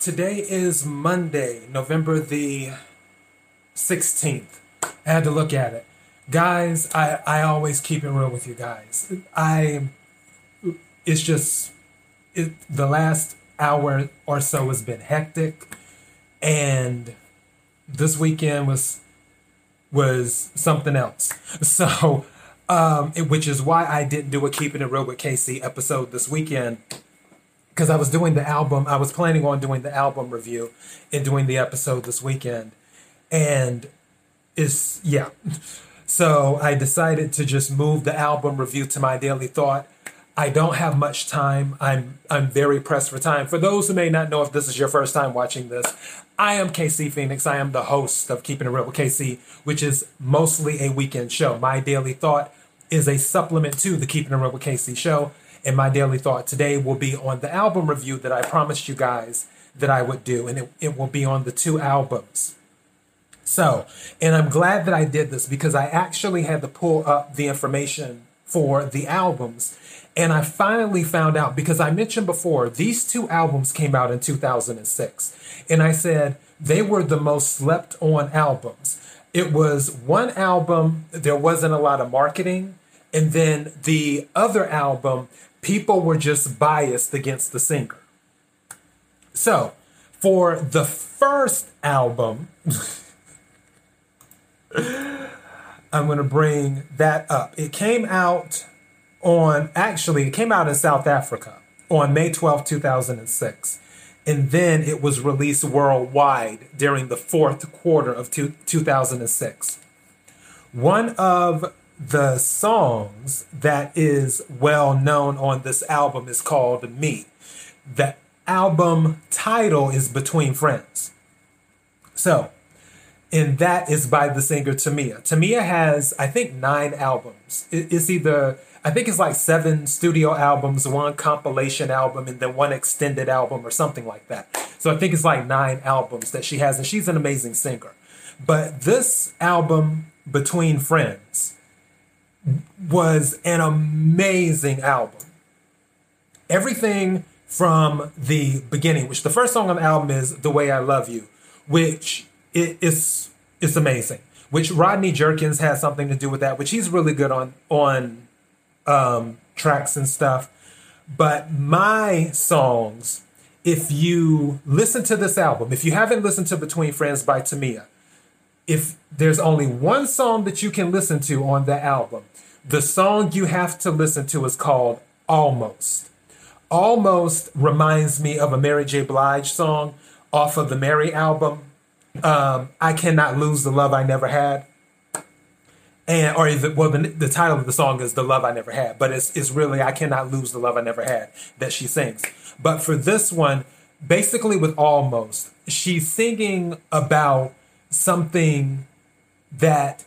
Today is Monday, November the 16th. I had to look at it. Guys, I, I always keep it real with you guys. I, it's just, it, the last hour or so has been hectic. And this weekend was, was something else. So, um, which is why I didn't do a Keeping It Real with KC episode this weekend because I was doing the album. I was planning on doing the album review and doing the episode this weekend, and it's yeah. So I decided to just move the album review to my daily thought. I don't have much time. I'm I'm very pressed for time. For those who may not know if this is your first time watching this, I am KC Phoenix. I am the host of Keeping It Real with KC, which is mostly a weekend show. My daily thought is a supplement to the Keeping It Real with KC show. And my daily thought today will be on the album review that I promised you guys that I would do, and it, it will be on the two albums. So, and I'm glad that I did this because I actually had to pull up the information for the albums. And I finally found out because I mentioned before, these two albums came out in 2006. And I said they were the most slept on albums. It was one album, there wasn't a lot of marketing. And then the other album, people were just biased against the singer. So, for the first album, I'm going to bring that up. It came out on, actually, it came out in South Africa on May 12, 2006. And then it was released worldwide during the fourth quarter of two, 2006. One of the songs that is well known on this album is called Me. The album title is Between Friends. So, and that is by the singer Tamia. Tamia has, I think, nine albums. It's either, I think it's like seven studio albums, one compilation album, and then one extended album or something like that. So I think it's like nine albums that she has, and she's an amazing singer. But this album, Between Friends, was an amazing album. Everything from the beginning, which the first song on the album is "The Way I Love You," which is it's amazing. Which Rodney Jerkins has something to do with that, which he's really good on on um, tracks and stuff. But my songs, if you listen to this album, if you haven't listened to Between Friends by Tamia, if there's only one song that you can listen to on the album, the song you have to listen to is called Almost. Almost reminds me of a Mary J. Blige song off of the Mary album. Um, I cannot lose the love I never had. And or the, well, the, the title of the song is "The Love I Never Had," but it's it's really "I Cannot Lose the Love I Never Had" that she sings. But for this one, basically with almost, she's singing about something that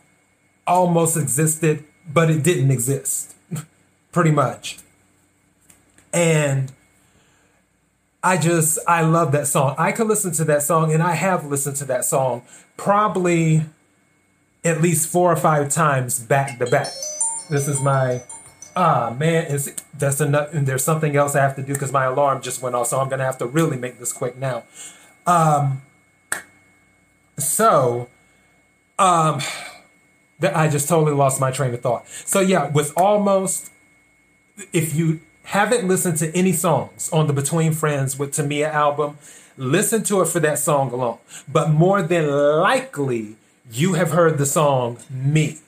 almost existed, but it didn't exist, pretty much. And I just, I love that song. I could listen to that song, and I have listened to that song probably at least four or five times back to back. This is my, ah, man, is that's enough. And there's something else I have to do because my alarm just went off, so I'm to have to really make this quick now. Um, so, um, that I just totally lost my train of thought. So yeah, with almost, if you haven't listened to any songs on the Between Friends with Tamia album, listen to it for that song alone. But more than likely, you have heard the song Me.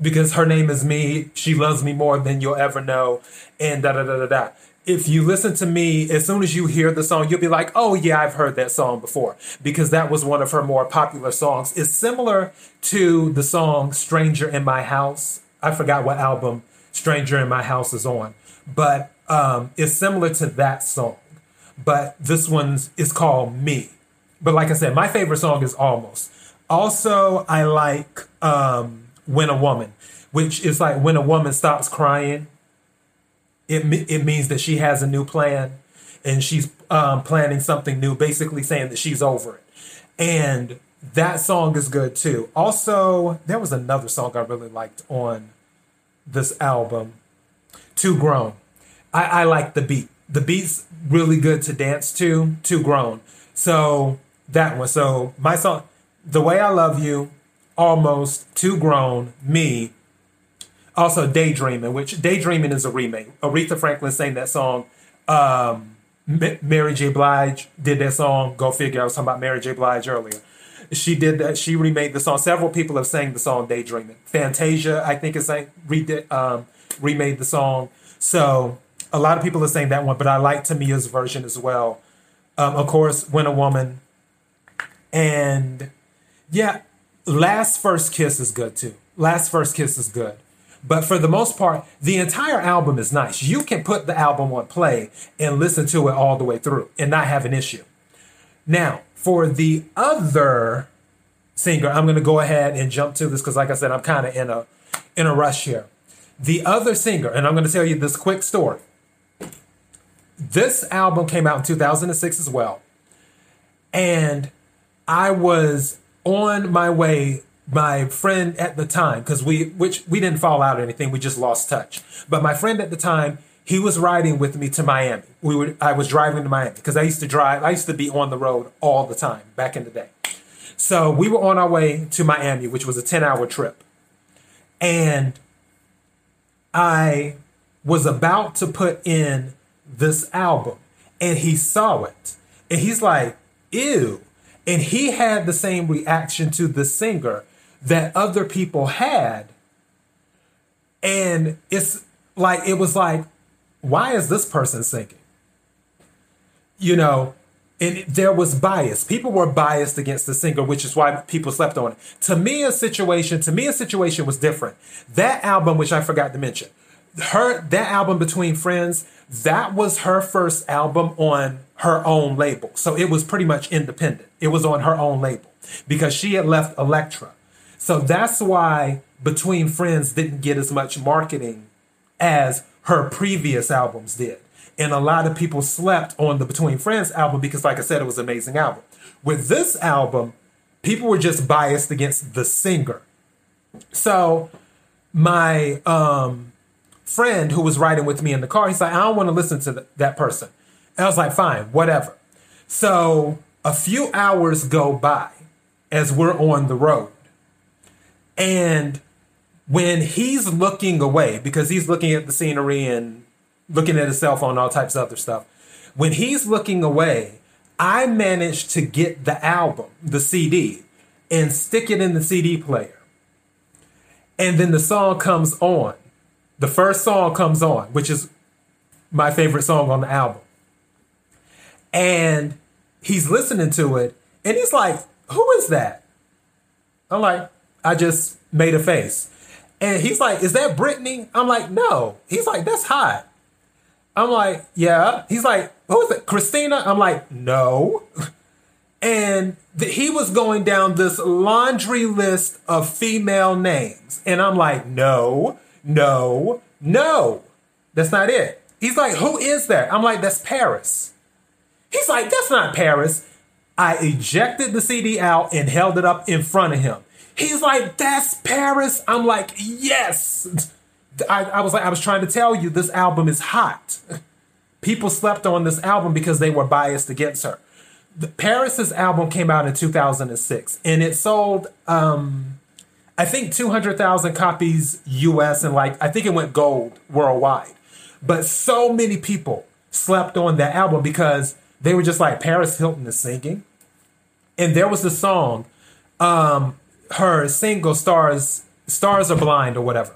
Because her name is Me, she loves me more than you'll ever know, and da da da da da if you listen to me, as soon as you hear the song, you'll be like, oh, yeah, I've heard that song before, because that was one of her more popular songs. It's similar to the song Stranger in My House. I forgot what album Stranger in My House is on, but um, it's similar to that song. But this one is called Me. But like I said, my favorite song is Almost. Also, I like um, When a Woman, which is like when a woman stops crying it it means that she has a new plan and she's um, planning something new, basically saying that she's over it. And that song is good too. Also, there was another song I really liked on this album, Too Grown. I, I like the beat. the beat's really good to dance to, too grown. So that one. So my song, The Way I Love You, Almost, Too Grown, Me, also Daydreaming, which Daydreaming is a remake. Aretha Franklin sang that song. Um, Mary J. Blige did that song. Go figure. I was talking about Mary J. Blige earlier. She did that. She remade the song. Several people have sang the song "Daydreaming." Fantasia, I think, is sang redid, um, remade the song. So a lot of people are saying that one, but I like Tamia's version as well. Um, of course, "When a Woman," and yeah, "Last First Kiss" is good too. "Last First Kiss" is good. But for the most part, the entire album is nice. You can put the album on play and listen to it all the way through and not have an issue. Now, for the other singer, I'm going to go ahead and jump to this because, like I said, I'm kind of in a in a rush here. The other singer, and I'm going to tell you this quick story. This album came out in 2006 as well, and I was on my way my friend at the time, because we which we didn't fall out or anything, we just lost touch. But my friend at the time, he was riding with me to Miami. We were I was driving to Miami because I used to drive, I used to be on the road all the time back in the day. So we were on our way to Miami, which was a 10-hour trip. And I was about to put in this album and he saw it. And he's like, ew. And he had the same reaction to the singer that other people had. And it's like, it was like, why is this person singing? You know, and there was bias. People were biased against the singer, which is why people slept on it. To me, a situation, to me, a situation was different. That album, which I forgot to mention, her that album between friends, that was her first album on her own label. So it was pretty much independent. It was on her own label because she had left Elektra. So that's why Between Friends didn't get as much marketing as her previous albums did. And a lot of people slept on the Between Friends album because, like I said, it was an amazing album. With this album, people were just biased against the singer. So my um, friend who was riding with me in the car, he's like, I don't want to listen to the, that person. And I was like, fine, whatever. So a few hours go by as we're on the road. And when he's looking away, because he's looking at the scenery and looking at his cell phone, all types of other stuff, when he's looking away, I managed to get the album, the CD, and stick it in the CD player. And then the song comes on. The first song comes on, which is my favorite song on the album. And he's listening to it, and he's like, Who is that? I'm like, I just made a face. And he's like, Is that Britney? I'm like, No. He's like, That's hot. I'm like, Yeah. He's like, Who is it? Christina? I'm like, No. And th- he was going down this laundry list of female names. And I'm like, No, no, no. That's not it. He's like, Who is that? I'm like, That's Paris. He's like, That's not Paris. I ejected the CD out and held it up in front of him. He's like, that's Paris. I'm like, yes. I, I, was like, I was trying to tell you this album is hot. People slept on this album because they were biased against her. The, Paris's album came out in 2006 and it sold, um, I think 200,000 copies US and like, I think it went gold worldwide. But so many people slept on that album because they were just like, Paris Hilton is singing. And there was the song, um, her single stars stars are blind or whatever.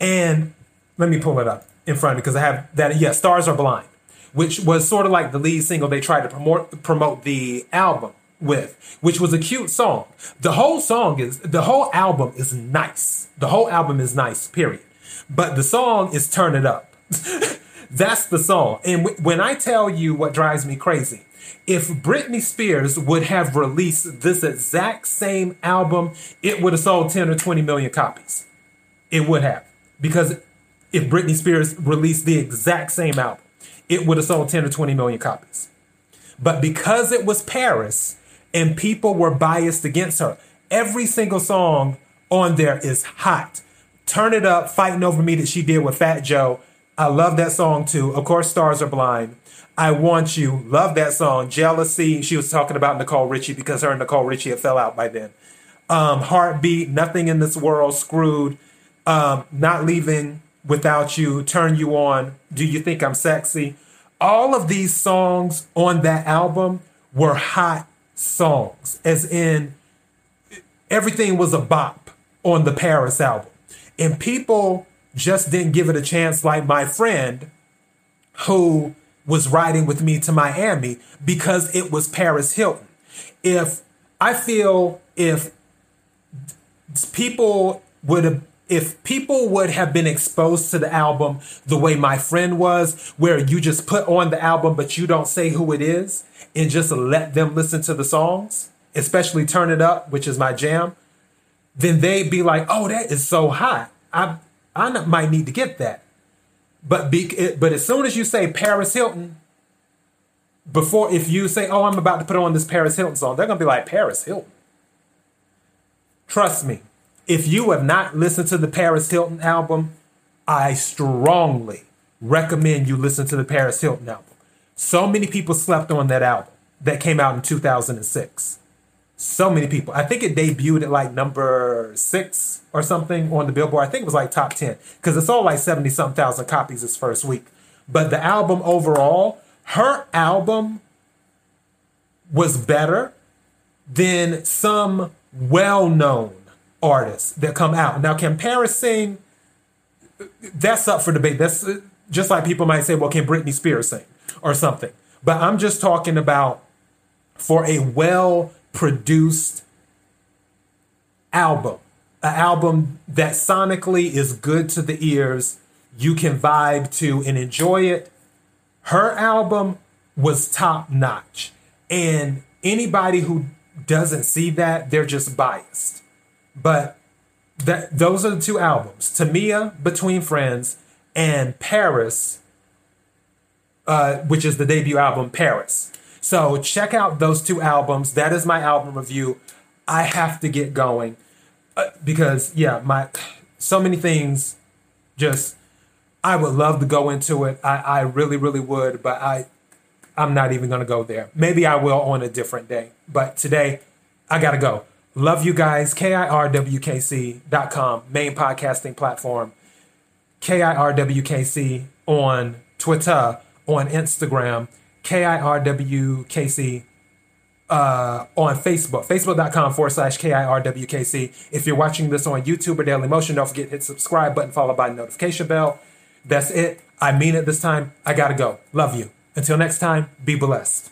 And let me pull it up in front because i have that yeah stars are blind which was sort of like the lead single they tried to promote promote the album with which was a cute song. The whole song is the whole album is nice. The whole album is nice period. But the song is turn it up. That's the song. And w- when i tell you what drives me crazy if Britney Spears would have released this exact same album, it would have sold 10 or 20 million copies. It would have. Because if Britney Spears released the exact same album, it would have sold 10 or 20 million copies. But because it was Paris and people were biased against her, every single song on there is hot. Turn It Up, Fighting Over Me that she did with Fat Joe, I love that song too. Of course, Stars Are Blind. I Want You. Love that song. Jealousy. She was talking about Nicole Richie because her and Nicole Richie had fell out by then. Um, Heartbeat. Nothing in this world. Screwed. Um, not leaving without you. Turn you on. Do you think I'm sexy? All of these songs on that album were hot songs, as in everything was a bop on the Paris album. And people just didn't give it a chance, like my friend who was riding with me to Miami because it was Paris Hilton. If I feel if people would have if people would have been exposed to the album the way my friend was, where you just put on the album but you don't say who it is and just let them listen to the songs, especially Turn It Up, which is my jam, then they'd be like, oh, that is so hot. I, I might need to get that. But be, eh, but as soon as you say Paris Hilton, before if you say, "Oh, I'm about to put on this Paris Hilton song," they're gonna be like Paris Hilton. Trust me, if you have not listened to the Paris Hilton album, I strongly recommend you listen to the Paris Hilton album. So many people slept on that album that came out in 2006. So many people. I think it debuted at like number six or something on the Billboard. I think it was like top 10 because it sold like 70 something thousand copies its first week. But the album overall, her album was better than some well known artists that come out. Now, can Paris sing? That's up for debate. That's just like people might say, well, can Britney Spears sing or something? But I'm just talking about for a well produced album, an album that sonically is good to the ears, you can vibe to and enjoy it. Her album was top notch. And anybody who doesn't see that, they're just biased. But that those are the two albums. Tamia Between Friends and Paris, uh, which is the debut album, Paris. So check out those two albums. That is my album review. I have to get going uh, because yeah, my so many things just I would love to go into it. I, I really, really would, but I I'm not even gonna go there. Maybe I will on a different day. But today I gotta go. Love you guys. KIRWKC.com, main podcasting platform. KIRWKC on Twitter, on Instagram, KIRWKC uh, on Facebook, facebook.com forward slash KIRWKC. If you're watching this on YouTube or Daily Motion, don't forget to hit subscribe button followed by notification bell. That's it. I mean it this time. I gotta go. Love you. Until next time, be blessed.